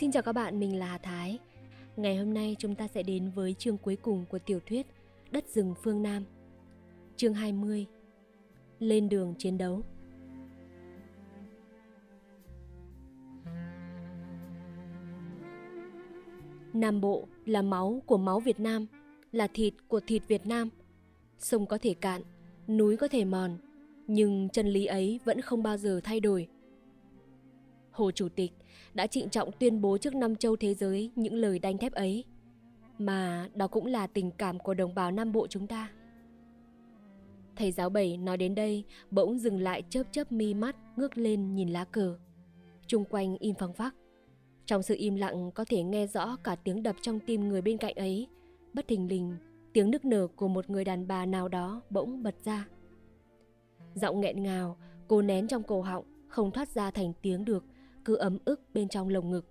Xin chào các bạn, mình là Hà Thái. Ngày hôm nay chúng ta sẽ đến với chương cuối cùng của tiểu thuyết Đất rừng phương Nam. Chương 20. Lên đường chiến đấu. Nam Bộ là máu của máu Việt Nam, là thịt của thịt Việt Nam. Sông có thể cạn, núi có thể mòn, nhưng chân lý ấy vẫn không bao giờ thay đổi. Hồ Chủ tịch đã trịnh trọng tuyên bố trước năm châu thế giới những lời đanh thép ấy. Mà đó cũng là tình cảm của đồng bào Nam Bộ chúng ta. Thầy giáo bảy nói đến đây bỗng dừng lại chớp chớp mi mắt ngước lên nhìn lá cờ. Trung quanh im phăng phắc. Trong sự im lặng có thể nghe rõ cả tiếng đập trong tim người bên cạnh ấy. Bất thình lình, tiếng nức nở của một người đàn bà nào đó bỗng bật ra. Giọng nghẹn ngào, cô nén trong cổ họng, không thoát ra thành tiếng được, cứ ấm ức bên trong lồng ngực.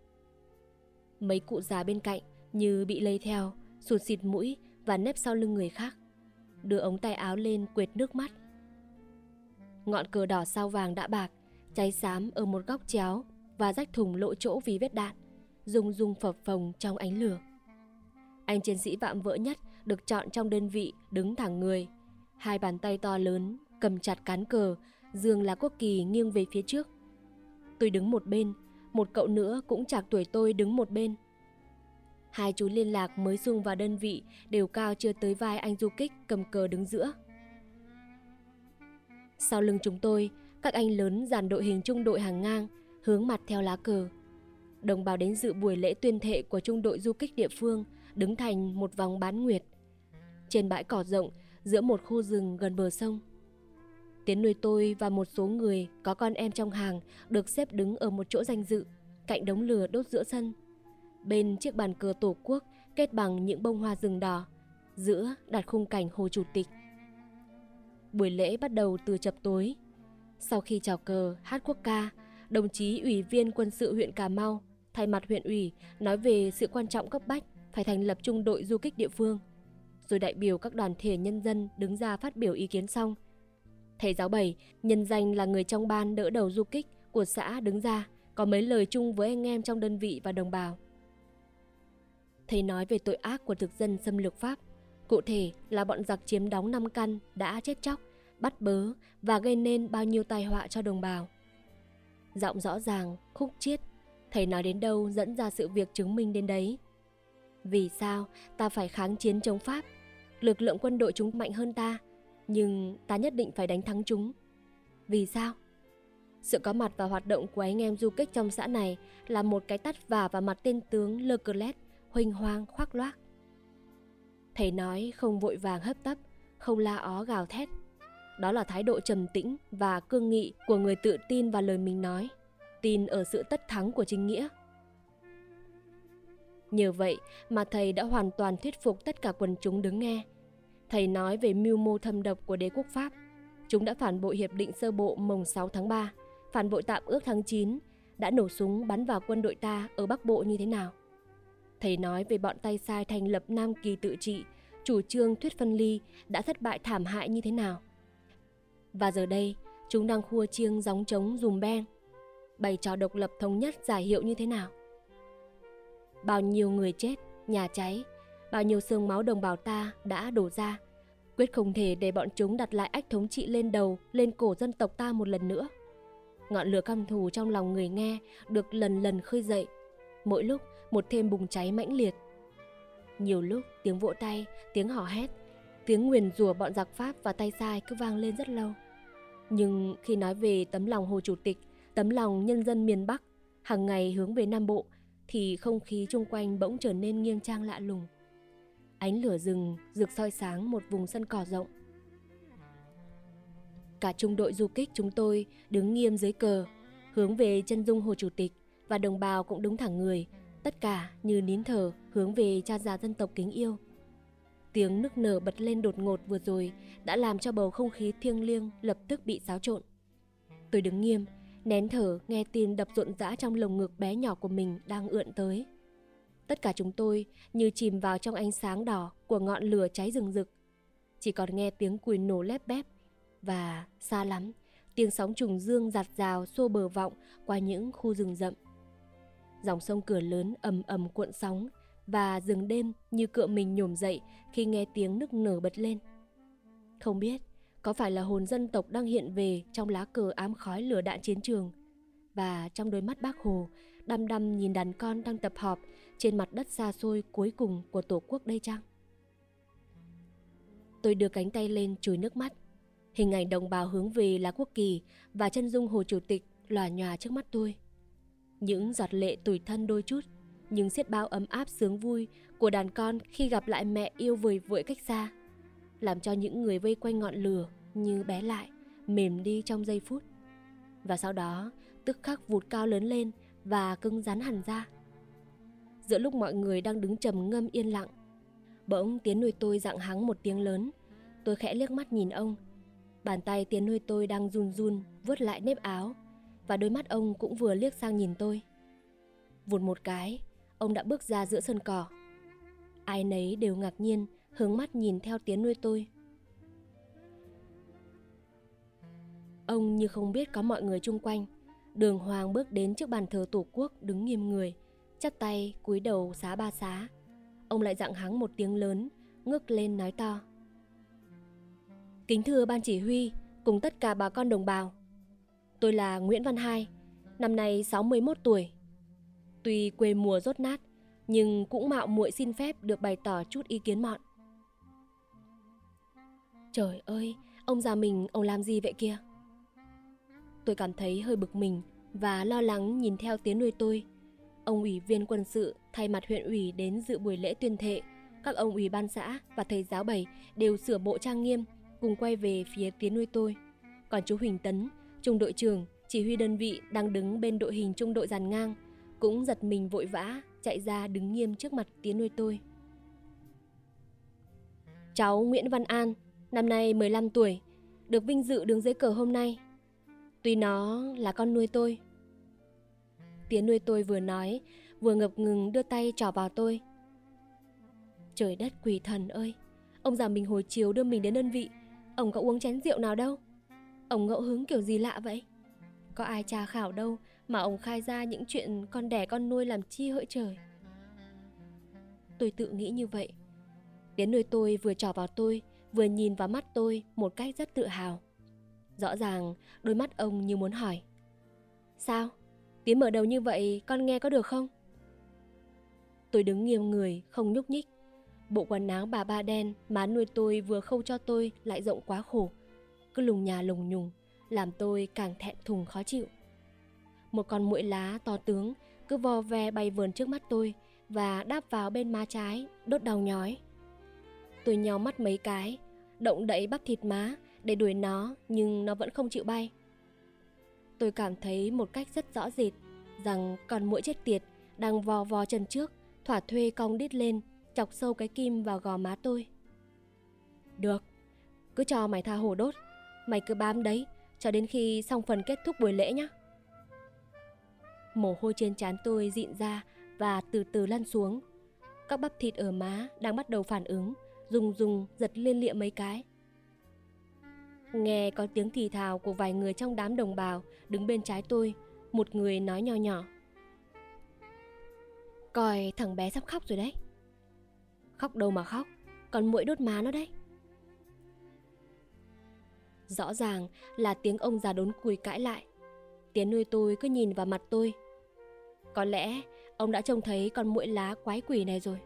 Mấy cụ già bên cạnh như bị lây theo, sụt xịt mũi và nếp sau lưng người khác. Đưa ống tay áo lên quệt nước mắt. Ngọn cờ đỏ sao vàng đã bạc, cháy xám ở một góc chéo và rách thùng lộ chỗ vì vết đạn, rung rung phập phồng trong ánh lửa. Anh chiến sĩ vạm vỡ nhất được chọn trong đơn vị đứng thẳng người. Hai bàn tay to lớn cầm chặt cán cờ, dương là quốc kỳ nghiêng về phía trước. Tôi đứng một bên, một cậu nữa cũng chạc tuổi tôi đứng một bên. Hai chú liên lạc mới xung vào đơn vị đều cao chưa tới vai anh du kích cầm cờ đứng giữa. Sau lưng chúng tôi, các anh lớn dàn đội hình trung đội hàng ngang, hướng mặt theo lá cờ. Đồng bào đến dự buổi lễ tuyên thệ của trung đội du kích địa phương đứng thành một vòng bán nguyệt. Trên bãi cỏ rộng, giữa một khu rừng gần bờ sông. Tiến nuôi tôi và một số người có con em trong hàng được xếp đứng ở một chỗ danh dự, cạnh đống lửa đốt giữa sân. Bên chiếc bàn cờ tổ quốc kết bằng những bông hoa rừng đỏ, giữa đặt khung cảnh Hồ Chủ tịch. Buổi lễ bắt đầu từ chập tối. Sau khi chào cờ, hát quốc ca, đồng chí ủy viên quân sự huyện Cà Mau thay mặt huyện ủy nói về sự quan trọng cấp bách phải thành lập trung đội du kích địa phương. Rồi đại biểu các đoàn thể nhân dân đứng ra phát biểu ý kiến xong – Thầy giáo bảy, nhân danh là người trong ban đỡ đầu du kích của xã đứng ra, có mấy lời chung với anh em trong đơn vị và đồng bào. Thầy nói về tội ác của thực dân xâm lược Pháp, cụ thể là bọn giặc chiếm đóng năm căn đã chết chóc, bắt bớ và gây nên bao nhiêu tai họa cho đồng bào. Giọng rõ ràng, khúc chiết, thầy nói đến đâu dẫn ra sự việc chứng minh đến đấy. Vì sao ta phải kháng chiến chống Pháp? Lực lượng quân đội chúng mạnh hơn ta, nhưng ta nhất định phải đánh thắng chúng. Vì sao? Sự có mặt và hoạt động của anh em du kích trong xã này là một cái tắt vả vào mặt tên tướng Leclerc huỳnh hoang khoác loác. Thầy nói không vội vàng hấp tấp, không la ó gào thét. Đó là thái độ trầm tĩnh và cương nghị của người tự tin vào lời mình nói, tin ở sự tất thắng của chính nghĩa. Nhờ vậy mà thầy đã hoàn toàn thuyết phục tất cả quần chúng đứng nghe Thầy nói về mưu mô thâm độc của đế quốc Pháp. Chúng đã phản bội hiệp định sơ bộ mồng 6 tháng 3, phản bội tạm ước tháng 9, đã nổ súng bắn vào quân đội ta ở Bắc Bộ như thế nào. Thầy nói về bọn tay sai thành lập Nam Kỳ tự trị, chủ trương thuyết phân ly đã thất bại thảm hại như thế nào. Và giờ đây, chúng đang khua chiêng gióng trống dùm beng, bày trò độc lập thống nhất giải hiệu như thế nào. Bao nhiêu người chết, nhà cháy, bao nhiêu xương máu đồng bào ta đã đổ ra. Quyết không thể để bọn chúng đặt lại ách thống trị lên đầu, lên cổ dân tộc ta một lần nữa. Ngọn lửa căm thù trong lòng người nghe được lần lần khơi dậy, mỗi lúc một thêm bùng cháy mãnh liệt. Nhiều lúc tiếng vỗ tay, tiếng hò hét, tiếng nguyền rủa bọn giặc Pháp và tay sai cứ vang lên rất lâu. Nhưng khi nói về tấm lòng Hồ Chủ tịch, tấm lòng nhân dân miền Bắc, hàng ngày hướng về Nam Bộ, thì không khí chung quanh bỗng trở nên nghiêng trang lạ lùng. Ánh lửa rừng rực soi sáng một vùng sân cỏ rộng. Cả trung đội du kích chúng tôi đứng nghiêm dưới cờ, hướng về chân dung Hồ Chủ tịch và đồng bào cũng đứng thẳng người, tất cả như nín thở hướng về cha già dân tộc kính yêu. Tiếng nức nở bật lên đột ngột vừa rồi đã làm cho bầu không khí thiêng liêng lập tức bị xáo trộn. Tôi đứng nghiêm, nén thở nghe tim đập rộn rã trong lồng ngực bé nhỏ của mình đang ượn tới. Tất cả chúng tôi như chìm vào trong ánh sáng đỏ của ngọn lửa cháy rừng rực. Chỉ còn nghe tiếng cùi nổ lép bép và xa lắm, tiếng sóng trùng dương giặt rào xô bờ vọng qua những khu rừng rậm. Dòng sông cửa lớn ầm ầm cuộn sóng và rừng đêm như cựa mình nhổm dậy khi nghe tiếng nức nở bật lên. Không biết có phải là hồn dân tộc đang hiện về trong lá cờ ám khói lửa đạn chiến trường và trong đôi mắt bác Hồ đăm đăm nhìn đàn con đang tập họp trên mặt đất xa xôi cuối cùng của Tổ quốc đây chăng? Tôi đưa cánh tay lên chùi nước mắt. Hình ảnh đồng bào hướng về là quốc kỳ và chân dung Hồ Chủ tịch lòa nhòa trước mắt tôi. Những giọt lệ tủi thân đôi chút, nhưng xiết bao ấm áp sướng vui của đàn con khi gặp lại mẹ yêu vời vội cách xa, làm cho những người vây quanh ngọn lửa như bé lại, mềm đi trong giây phút. Và sau đó, tức khắc vụt cao lớn lên và cứng rắn hẳn ra. Giữa lúc mọi người đang đứng trầm ngâm yên lặng, bỗng tiếng nuôi tôi dặng hắng một tiếng lớn. Tôi khẽ liếc mắt nhìn ông. Bàn tay tiếng nuôi tôi đang run run vuốt lại nếp áo và đôi mắt ông cũng vừa liếc sang nhìn tôi. Vụt một cái, ông đã bước ra giữa sân cỏ. Ai nấy đều ngạc nhiên, hướng mắt nhìn theo tiếng nuôi tôi. Ông như không biết có mọi người chung quanh. Đường Hoàng bước đến trước bàn thờ Tổ quốc đứng nghiêm người, chắp tay cúi đầu xá ba xá. Ông lại dặn hắng một tiếng lớn, ngước lên nói to. Kính thưa ban chỉ huy, cùng tất cả bà con đồng bào. Tôi là Nguyễn Văn Hai, năm nay 61 tuổi. Tuy quê mùa rốt nát, nhưng cũng mạo muội xin phép được bày tỏ chút ý kiến mọn. Trời ơi, ông già mình ông làm gì vậy kia? Tôi cảm thấy hơi bực mình và lo lắng nhìn theo tiếng nuôi tôi. Ông ủy viên quân sự thay mặt huyện ủy đến dự buổi lễ tuyên thệ. Các ông ủy ban xã và thầy giáo bảy đều sửa bộ trang nghiêm cùng quay về phía tiến nuôi tôi. Còn chú Huỳnh Tấn, trung đội trưởng, chỉ huy đơn vị đang đứng bên đội hình trung đội dàn ngang, cũng giật mình vội vã chạy ra đứng nghiêm trước mặt tiến nuôi tôi. Cháu Nguyễn Văn An, năm nay 15 tuổi, được vinh dự đứng dưới cờ hôm nay. Tuy nó là con nuôi tôi. Tiếng nuôi tôi vừa nói, vừa ngập ngừng đưa tay trỏ vào tôi. Trời đất quỷ thần ơi, ông già mình hồi chiều đưa mình đến đơn vị, ông có uống chén rượu nào đâu. Ông ngẫu hứng kiểu gì lạ vậy? Có ai tra khảo đâu mà ông khai ra những chuyện con đẻ con nuôi làm chi hỡi trời. Tôi tự nghĩ như vậy. Đến nơi tôi vừa trỏ vào tôi, vừa nhìn vào mắt tôi một cách rất tự hào. Rõ ràng đôi mắt ông như muốn hỏi Sao? Tiếng mở đầu như vậy con nghe có được không? Tôi đứng nghiêm người, không nhúc nhích. Bộ quần áo bà ba đen má nuôi tôi vừa khâu cho tôi lại rộng quá khổ. Cứ lùng nhà lùng nhùng, làm tôi càng thẹn thùng khó chịu. Một con muỗi lá to tướng cứ vò ve bay vườn trước mắt tôi và đáp vào bên má trái, đốt đau nhói. Tôi nhó mắt mấy cái, động đậy bắp thịt má để đuổi nó nhưng nó vẫn không chịu bay. Tôi cảm thấy một cách rất rõ rệt rằng con mũi chết tiệt đang vò vò chân trước, thỏa thuê cong đít lên, chọc sâu cái kim vào gò má tôi. Được, cứ cho mày tha hồ đốt, mày cứ bám đấy cho đến khi xong phần kết thúc buổi lễ nhé. Mồ hôi trên trán tôi dịn ra và từ từ lăn xuống. Các bắp thịt ở má đang bắt đầu phản ứng, rung rung giật liên lịa mấy cái. Nghe có tiếng thì thào của vài người trong đám đồng bào đứng bên trái tôi, một người nói nho nhỏ. Coi thằng bé sắp khóc rồi đấy. Khóc đâu mà khóc, còn mũi đốt má nó đấy. Rõ ràng là tiếng ông già đốn cùi cãi lại. Tiến nuôi tôi cứ nhìn vào mặt tôi. Có lẽ ông đã trông thấy con mũi lá quái quỷ này rồi.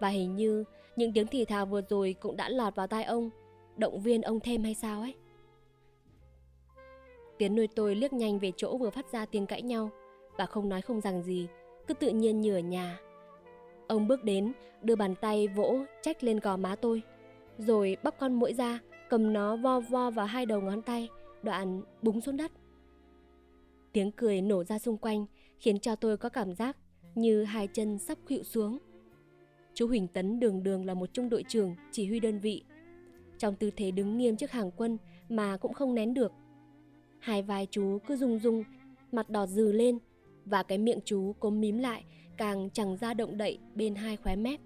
Và hình như những tiếng thì thào vừa rồi cũng đã lọt vào tai ông động viên ông thêm hay sao ấy? Tiến nuôi tôi liếc nhanh về chỗ vừa phát ra tiếng cãi nhau. Và không nói không rằng gì, cứ tự nhiên như ở nhà. Ông bước đến, đưa bàn tay vỗ trách lên gò má tôi. Rồi bóc con mũi ra, cầm nó vo vo vào hai đầu ngón tay, đoạn búng xuống đất. Tiếng cười nổ ra xung quanh, khiến cho tôi có cảm giác như hai chân sắp khuỵu xuống. Chú huỳnh tấn đường đường là một trung đội trưởng chỉ huy đơn vị trong tư thế đứng nghiêm trước hàng quân mà cũng không nén được. Hai vai chú cứ rung rung, mặt đỏ dừ lên và cái miệng chú cố mím lại càng chẳng ra động đậy bên hai khóe mép.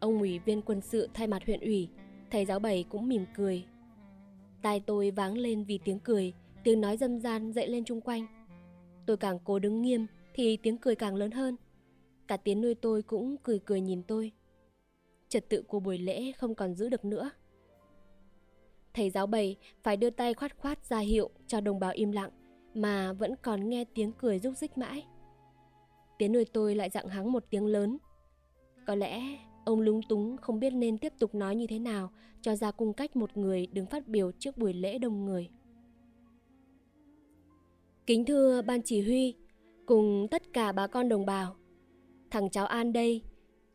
Ông ủy viên quân sự thay mặt huyện ủy, thầy giáo bảy cũng mỉm cười. Tai tôi váng lên vì tiếng cười, tiếng nói dâm gian dậy lên chung quanh. Tôi càng cố đứng nghiêm thì tiếng cười càng lớn hơn. Cả tiếng nuôi tôi cũng cười cười nhìn tôi. Trật tự của buổi lễ không còn giữ được nữa. Thầy giáo bầy phải đưa tay khoát khoát ra hiệu cho đồng bào im lặng mà vẫn còn nghe tiếng cười rúc rích mãi. Tiếng nuôi tôi lại dặn hắng một tiếng lớn. Có lẽ ông lúng túng không biết nên tiếp tục nói như thế nào cho ra cung cách một người đứng phát biểu trước buổi lễ đông người. Kính thưa ban chỉ huy, cùng tất cả bà con đồng bào. Thằng cháu An đây,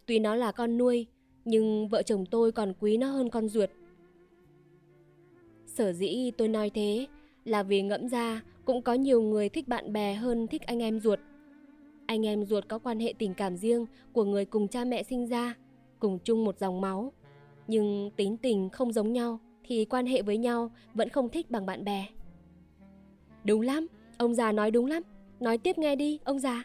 tuy nó là con nuôi, nhưng vợ chồng tôi còn quý nó hơn con ruột. Sở dĩ tôi nói thế là vì ngẫm ra cũng có nhiều người thích bạn bè hơn thích anh em ruột. Anh em ruột có quan hệ tình cảm riêng của người cùng cha mẹ sinh ra, cùng chung một dòng máu. Nhưng tính tình không giống nhau thì quan hệ với nhau vẫn không thích bằng bạn bè. Đúng lắm, ông già nói đúng lắm. Nói tiếp nghe đi, ông già.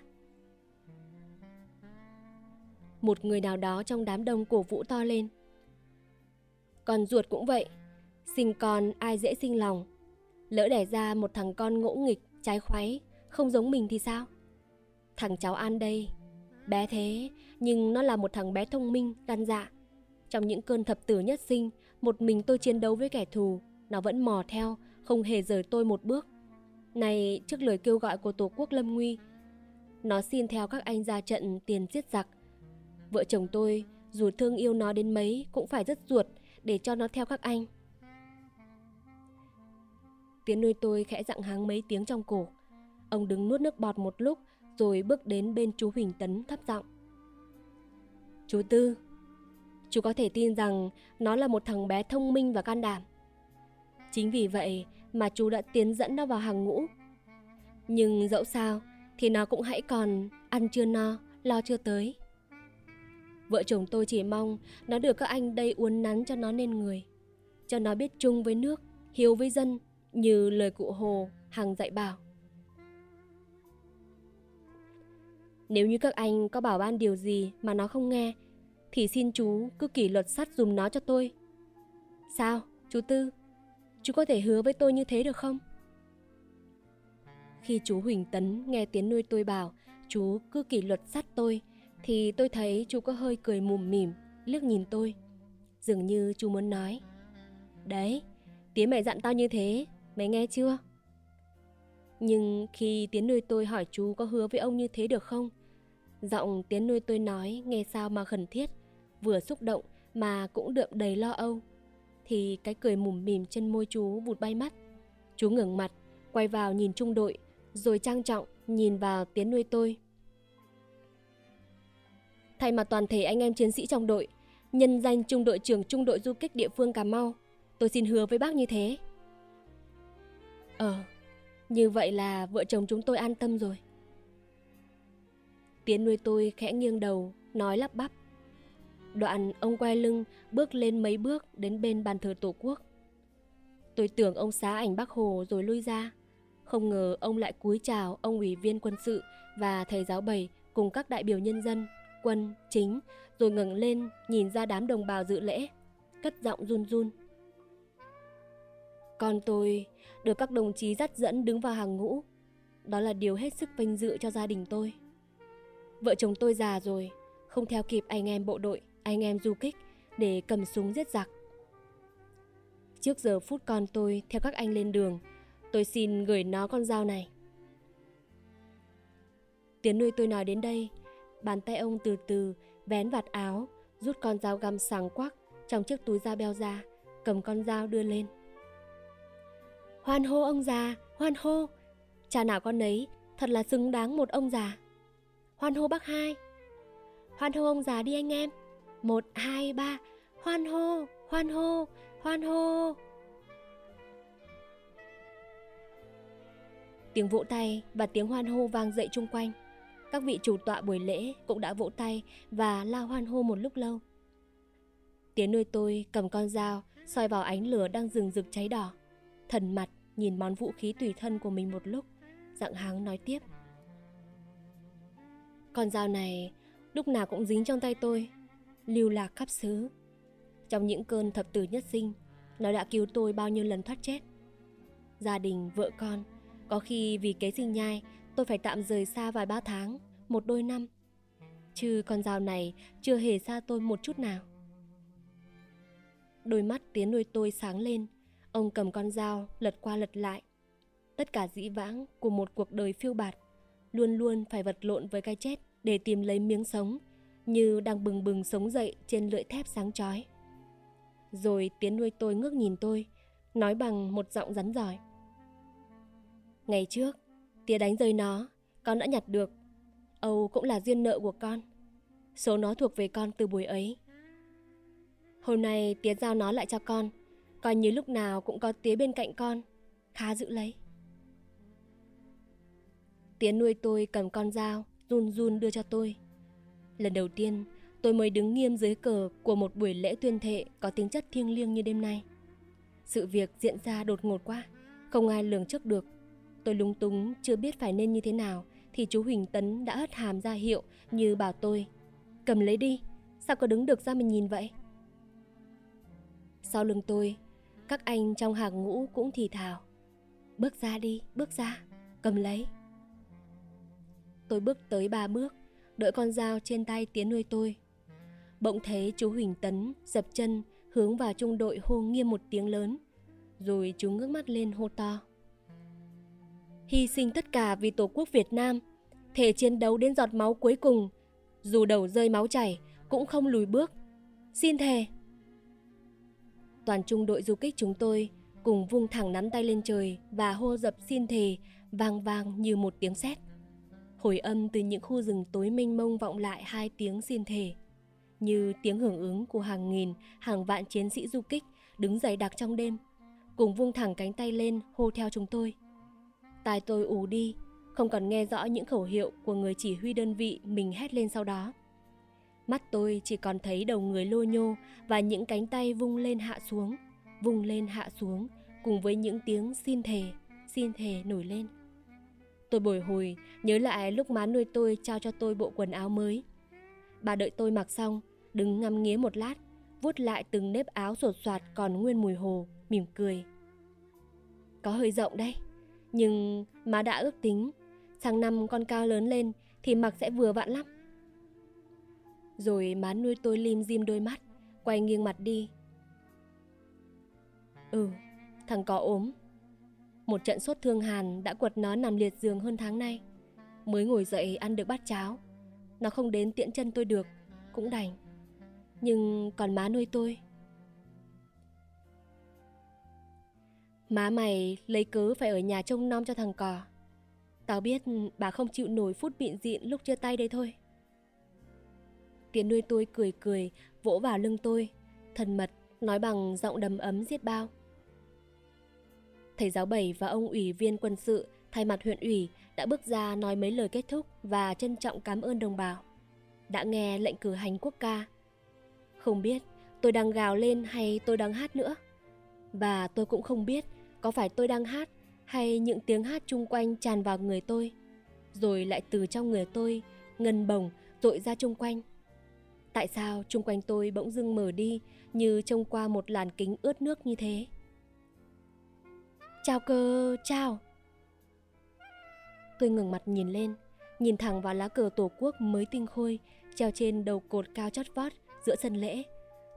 Một người nào đó trong đám đông cổ vũ to lên. Con ruột cũng vậy, sinh con ai dễ sinh lòng. Lỡ đẻ ra một thằng con ngỗ nghịch, trái khoáy, không giống mình thì sao? Thằng cháu An đây, bé thế, nhưng nó là một thằng bé thông minh, gan dạ. Trong những cơn thập tử nhất sinh, một mình tôi chiến đấu với kẻ thù, nó vẫn mò theo, không hề rời tôi một bước. Này, trước lời kêu gọi của Tổ quốc Lâm Nguy, nó xin theo các anh ra trận tiền giết giặc. Vợ chồng tôi, dù thương yêu nó đến mấy, cũng phải rất ruột để cho nó theo các anh. Tiến nuôi tôi khẽ dặn háng mấy tiếng trong cổ. Ông đứng nuốt nước bọt một lúc rồi bước đến bên chú Huỳnh Tấn thấp giọng. Chú Tư, chú có thể tin rằng nó là một thằng bé thông minh và can đảm. Chính vì vậy mà chú đã tiến dẫn nó vào hàng ngũ. Nhưng dẫu sao thì nó cũng hãy còn ăn chưa no, lo chưa tới. Vợ chồng tôi chỉ mong nó được các anh đây uốn nắn cho nó nên người. Cho nó biết chung với nước, hiếu với dân như lời cụ Hồ hằng dạy bảo. Nếu như các anh có bảo ban điều gì mà nó không nghe, thì xin chú cứ kỷ luật sắt dùm nó cho tôi. Sao, chú Tư? Chú có thể hứa với tôi như thế được không? Khi chú Huỳnh Tấn nghe tiếng nuôi tôi bảo chú cứ kỷ luật sắt tôi, thì tôi thấy chú có hơi cười mùm mỉm, liếc nhìn tôi. Dường như chú muốn nói. Đấy, tiến mẹ dặn tao như thế, mày nghe chưa? Nhưng khi tiến nuôi tôi hỏi chú có hứa với ông như thế được không? Giọng tiến nuôi tôi nói nghe sao mà khẩn thiết, vừa xúc động mà cũng đượm đầy lo âu. Thì cái cười mùm mỉm trên môi chú vụt bay mất. Chú ngẩng mặt, quay vào nhìn trung đội, rồi trang trọng nhìn vào tiến nuôi tôi. Thay mặt toàn thể anh em chiến sĩ trong đội, nhân danh trung đội trưởng trung đội du kích địa phương Cà Mau, tôi xin hứa với bác như thế. Ờ, như vậy là vợ chồng chúng tôi an tâm rồi. Tiến nuôi tôi khẽ nghiêng đầu, nói lắp bắp. Đoạn ông quay lưng, bước lên mấy bước đến bên bàn thờ Tổ quốc. Tôi tưởng ông xá ảnh bác Hồ rồi lui ra. Không ngờ ông lại cúi chào ông ủy viên quân sự và thầy giáo bầy cùng các đại biểu nhân dân, quân, chính, rồi ngẩng lên nhìn ra đám đồng bào dự lễ, cất giọng run run. Con tôi được các đồng chí dắt dẫn đứng vào hàng ngũ. Đó là điều hết sức vinh dự cho gia đình tôi. Vợ chồng tôi già rồi, không theo kịp anh em bộ đội, anh em du kích để cầm súng giết giặc. Trước giờ phút con tôi theo các anh lên đường, tôi xin gửi nó con dao này. Tiến nuôi tôi nói đến đây, bàn tay ông từ từ vén vạt áo, rút con dao găm sáng quắc trong chiếc túi da beo ra, cầm con dao đưa lên. Hoan hô ông già, hoan hô. Cha nào con nấy, thật là xứng đáng một ông già. Hoan hô bác hai. Hoan hô ông già đi anh em. Một, hai, ba. Hoan hô, hoan hô, hoan hô. Tiếng vỗ tay và tiếng hoan hô vang dậy chung quanh. Các vị chủ tọa buổi lễ cũng đã vỗ tay và la hoan hô một lúc lâu. Tiến nuôi tôi cầm con dao soi vào ánh lửa đang rừng rực cháy đỏ. Thần mặt nhìn món vũ khí tùy thân của mình một lúc, dặng háng nói tiếp. Con dao này lúc nào cũng dính trong tay tôi, lưu lạc khắp xứ. Trong những cơn thập tử nhất sinh, nó đã cứu tôi bao nhiêu lần thoát chết. Gia đình, vợ con, có khi vì kế sinh nhai, tôi phải tạm rời xa vài ba tháng, một đôi năm. Chứ con dao này chưa hề xa tôi một chút nào. Đôi mắt tiến nuôi tôi sáng lên, ông cầm con dao lật qua lật lại. Tất cả dĩ vãng của một cuộc đời phiêu bạt, luôn luôn phải vật lộn với cái chết để tìm lấy miếng sống, như đang bừng bừng sống dậy trên lưỡi thép sáng chói. Rồi tiến nuôi tôi ngước nhìn tôi, nói bằng một giọng rắn giỏi. Ngày trước, tía đánh rơi nó, con đã nhặt được. Âu cũng là duyên nợ của con. Số nó thuộc về con từ buổi ấy. Hôm nay tía giao nó lại cho con, coi như lúc nào cũng có tía bên cạnh con, khá giữ lấy. Tía nuôi tôi cầm con dao, run run đưa cho tôi. Lần đầu tiên, tôi mới đứng nghiêm dưới cờ của một buổi lễ tuyên thệ có tính chất thiêng liêng như đêm nay. Sự việc diễn ra đột ngột quá, không ai lường trước được. Tôi lúng túng chưa biết phải nên như thế nào thì chú Huỳnh Tấn đã hất hàm ra hiệu như bảo tôi Cầm lấy đi, sao có đứng được ra mình nhìn vậy? Sau lưng tôi, các anh trong hàng ngũ cũng thì thào Bước ra đi, bước ra, cầm lấy Tôi bước tới ba bước, đợi con dao trên tay tiến nuôi tôi Bỗng thấy chú Huỳnh Tấn dập chân hướng vào trung đội hô nghiêm một tiếng lớn Rồi chú ngước mắt lên hô to Hy sinh tất cả vì Tổ quốc Việt Nam. Thể chiến đấu đến giọt máu cuối cùng Dù đầu rơi máu chảy Cũng không lùi bước. Xin thề. Toàn trung đội du kích chúng tôi Cùng vung thẳng nắm tay lên trời Và hô dập xin thề Vang vang như một tiếng sét. Hồi âm từ những khu rừng tối mênh mông vọng lại hai tiếng xin thề như tiếng hưởng ứng của hàng nghìn, hàng vạn chiến sĩ du kích đứng dày đặc trong đêm, cùng vung thẳng cánh tay lên hô theo chúng tôi. Tai tôi ù đi, không còn nghe rõ những khẩu hiệu của người chỉ huy đơn vị mình hét lên sau đó. Mắt tôi chỉ còn thấy đầu người lô nhô và những cánh tay vung lên hạ xuống, vung lên hạ xuống cùng với những tiếng xin thề, xin thề nổi lên. Tôi bồi hồi nhớ lại lúc má nuôi tôi trao cho tôi bộ quần áo mới Bà đợi tôi mặc xong, đứng ngắm nghía một lát, vuốt lại từng nếp áo sột soạt còn nguyên mùi hồ, mỉm cười. Có hơi rộng đây nhưng má đã ước tính, sang năm con cao lớn lên thì mặc sẽ vừa vặn lắm. Rồi má nuôi tôi lim dim đôi mắt, quay nghiêng mặt đi. Ừ, thằng có ốm. Một trận sốt thương hàn đã quật nó nằm liệt giường hơn tháng nay. Mới ngồi dậy ăn được bát cháo nó không đến tiễn chân tôi được Cũng đành Nhưng còn má nuôi tôi Má mày lấy cớ phải ở nhà trông nom cho thằng cò Tao biết bà không chịu nổi phút bịn diện lúc chia tay đây thôi Tiến nuôi tôi cười cười, Vỗ vào lưng tôi Thần mật, Nói bằng giọng đầm ấm giết bao Thầy giáo bảy và ông ủy viên quân sự, thay mặt huyện ủy, đã bước ra nói mấy lời kết thúc và trân trọng cảm ơn đồng bào. Đã nghe lệnh cử hành quốc ca. Không biết tôi đang gào lên hay tôi đang hát nữa. Và tôi cũng không biết có phải tôi đang hát hay những tiếng hát chung quanh tràn vào người tôi, rồi lại từ trong người tôi ngân bồng dội ra chung quanh. Tại sao chung quanh tôi bỗng dưng mở đi như trông qua một làn kính ướt nước như thế? Chào cơ, chào. Tôi ngừng mặt nhìn lên, nhìn thẳng vào lá cờ tổ quốc mới tinh khôi treo trên đầu cột cao chót vót giữa sân lễ,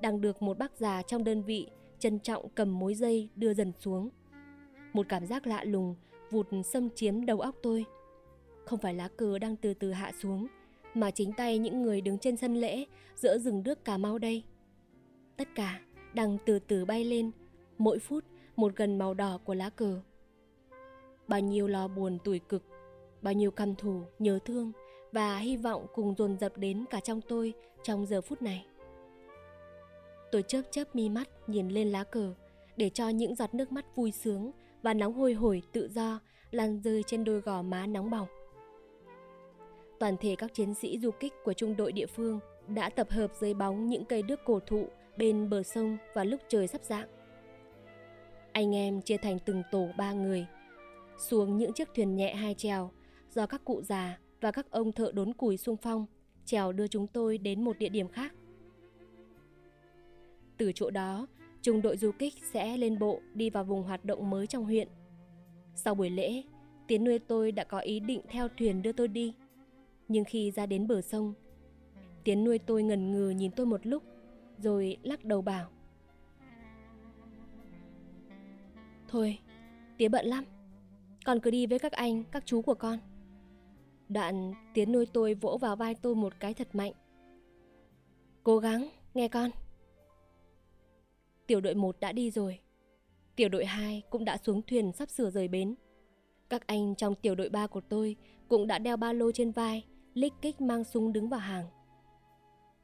đang được một bác già trong đơn vị trân trọng cầm mối dây đưa dần xuống. Một cảm giác lạ lùng vụt xâm chiếm đầu óc tôi. Không phải lá cờ đang từ từ hạ xuống, mà chính tay những người đứng trên sân lễ giữa rừng nước Cà Mau đây. Tất cả đang từ từ bay lên, mỗi phút một gần màu đỏ của lá cờ. Bao nhiêu lo buồn tủi cực bao nhiêu căm thù, nhớ thương và hy vọng cùng dồn dập đến cả trong tôi trong giờ phút này. Tôi chớp chớp mi mắt nhìn lên lá cờ để cho những giọt nước mắt vui sướng và nóng hôi hổi tự do lan rơi trên đôi gò má nóng bỏng. Toàn thể các chiến sĩ du kích của trung đội địa phương đã tập hợp dưới bóng những cây đước cổ thụ bên bờ sông vào lúc trời sắp dạng. Anh em chia thành từng tổ ba người, xuống những chiếc thuyền nhẹ hai chèo do các cụ già và các ông thợ đốn củi sung phong trèo đưa chúng tôi đến một địa điểm khác. Từ chỗ đó, trung đội du kích sẽ lên bộ đi vào vùng hoạt động mới trong huyện. Sau buổi lễ, Tiến nuôi tôi đã có ý định theo thuyền đưa tôi đi. Nhưng khi ra đến bờ sông, Tiến nuôi tôi ngần ngừ nhìn tôi một lúc, rồi lắc đầu bảo. Thôi, tía bận lắm. Con cứ đi với các anh, các chú của con. Đoạn Tiến nuôi tôi vỗ vào vai tôi một cái thật mạnh. Cố gắng, nghe con. Tiểu đội 1 đã đi rồi. Tiểu đội 2 cũng đã xuống thuyền sắp sửa rời bến. Các anh trong tiểu đội 3 của tôi cũng đã đeo ba lô trên vai, lích kích mang súng đứng vào hàng.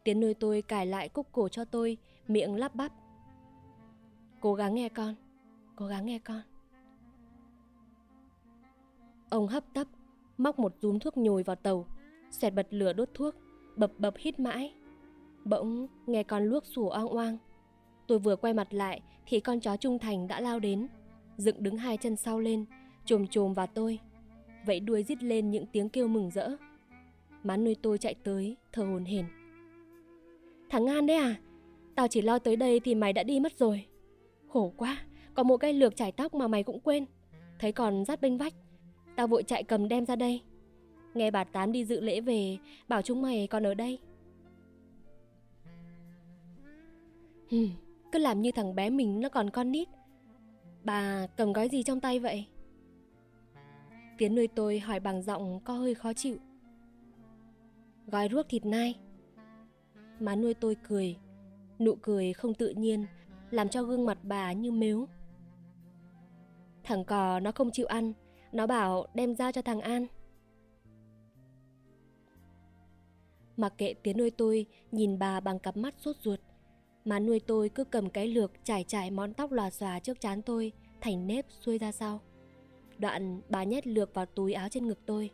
Tiến nuôi tôi cài lại cúc cổ cho tôi, miệng lắp bắp. Cố gắng nghe con, cố gắng nghe con. Ông hấp tấp, móc một rúm thuốc nhồi vào tàu, xẹt bật lửa đốt thuốc, bập bập hít mãi. Bỗng nghe con luốc sủa oang oang. Tôi vừa quay mặt lại thì con chó trung thành đã lao đến, dựng đứng hai chân sau lên, chồm chồm vào tôi. Vẫy đuôi rít lên những tiếng kêu mừng rỡ. Má nuôi tôi chạy tới, thở hồn hển. Thằng An đấy à? Tao chỉ lo tới đây thì mày đã đi mất rồi. Khổ quá, có một cây lược chải tóc mà mày cũng quên. Thấy còn rát bên vách. Tao vội chạy cầm đem ra đây. Nghe bà Tám đi dự lễ về, bảo chúng mày còn ở đây cứ làm như thằng bé mình nó còn con nít. Bà cầm gói gì trong tay vậy? Tiến nuôi tôi hỏi bằng giọng có hơi khó chịu. Gói ruốc thịt nai. Má nuôi tôi cười, nụ cười không tự nhiên, làm cho gương mặt bà như mếu. Thằng cò nó không chịu ăn, nó bảo đem ra cho thằng An. Mặc kệ tiếng nuôi tôi nhìn bà bằng cặp mắt sốt ruột, má nuôi tôi cứ cầm cái lược trải trải món tóc lòa xòa trước chán tôi, thành nếp xuôi ra sau. Đoạn bà nhét lược vào túi áo trên ngực tôi.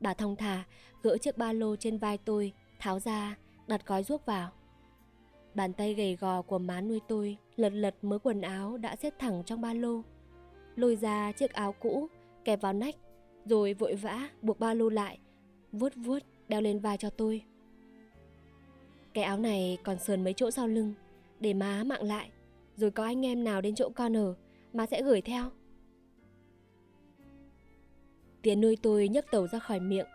Bà thong thả gỡ chiếc ba lô trên vai tôi, tháo ra, đặt gói ruốc vào. Bàn tay gầy gò của má nuôi tôi lật lật mớ quần áo đã xếp thẳng trong ba lô. Lôi ra chiếc áo cũ, kẹp vào nách, rồi vội vã buộc ba lô lại, vuốt vuốt đeo lên vai cho tôi. Cái áo này còn sờn mấy chỗ sau lưng, để má mạng lại, rồi có anh em nào đến chỗ con ở, má sẽ gửi theo. Tiến nuôi tôi nhấc tàu ra khỏi miệng,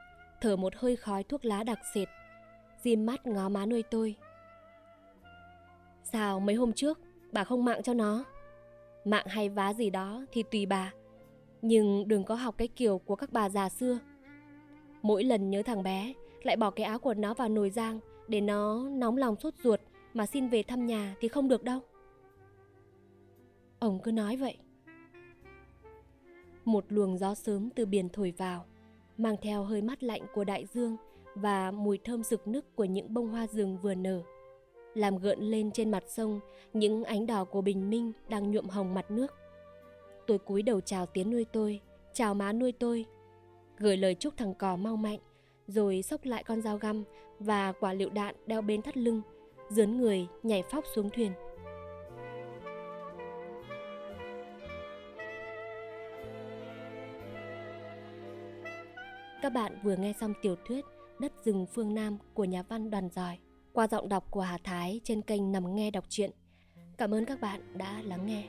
thở một hơi khói thuốc lá đặc sệt, diêm mắt ngó má nuôi tôi. Sao mấy hôm trước bà không mạng cho nó? Mạng hay vá gì đó thì tùy bà, nhưng đừng có học cái kiểu của các bà già xưa. Mỗi lần nhớ thằng bé, lại bỏ cái áo của nó vào nồi rang để nó nóng lòng sốt ruột mà xin về thăm nhà thì không được đâu. Ông cứ nói vậy. Một luồng gió sớm từ biển thổi vào, mang theo hơi mát lạnh của đại dương và mùi thơm rực nức của những bông hoa rừng vừa nở, làm gợn lên trên mặt sông những ánh đỏ của bình minh đang nhuộm hồng mặt nước. Tôi cúi đầu chào tiếng nuôi tôi, chào má nuôi tôi, gửi lời chúc thằng cò mau mạnh, rồi xốc lại con dao găm và quả lựu đạn đeo bên thắt lưng, dướn người, nhảy phóc xuống thuyền. Các bạn vừa nghe xong tiểu thuyết Đất rừng phương Nam của nhà văn Đoàn Giỏi qua giọng đọc của Hà Thái trên kênh Nằm Nghe Đọc truyện. Cảm ơn các bạn đã lắng nghe.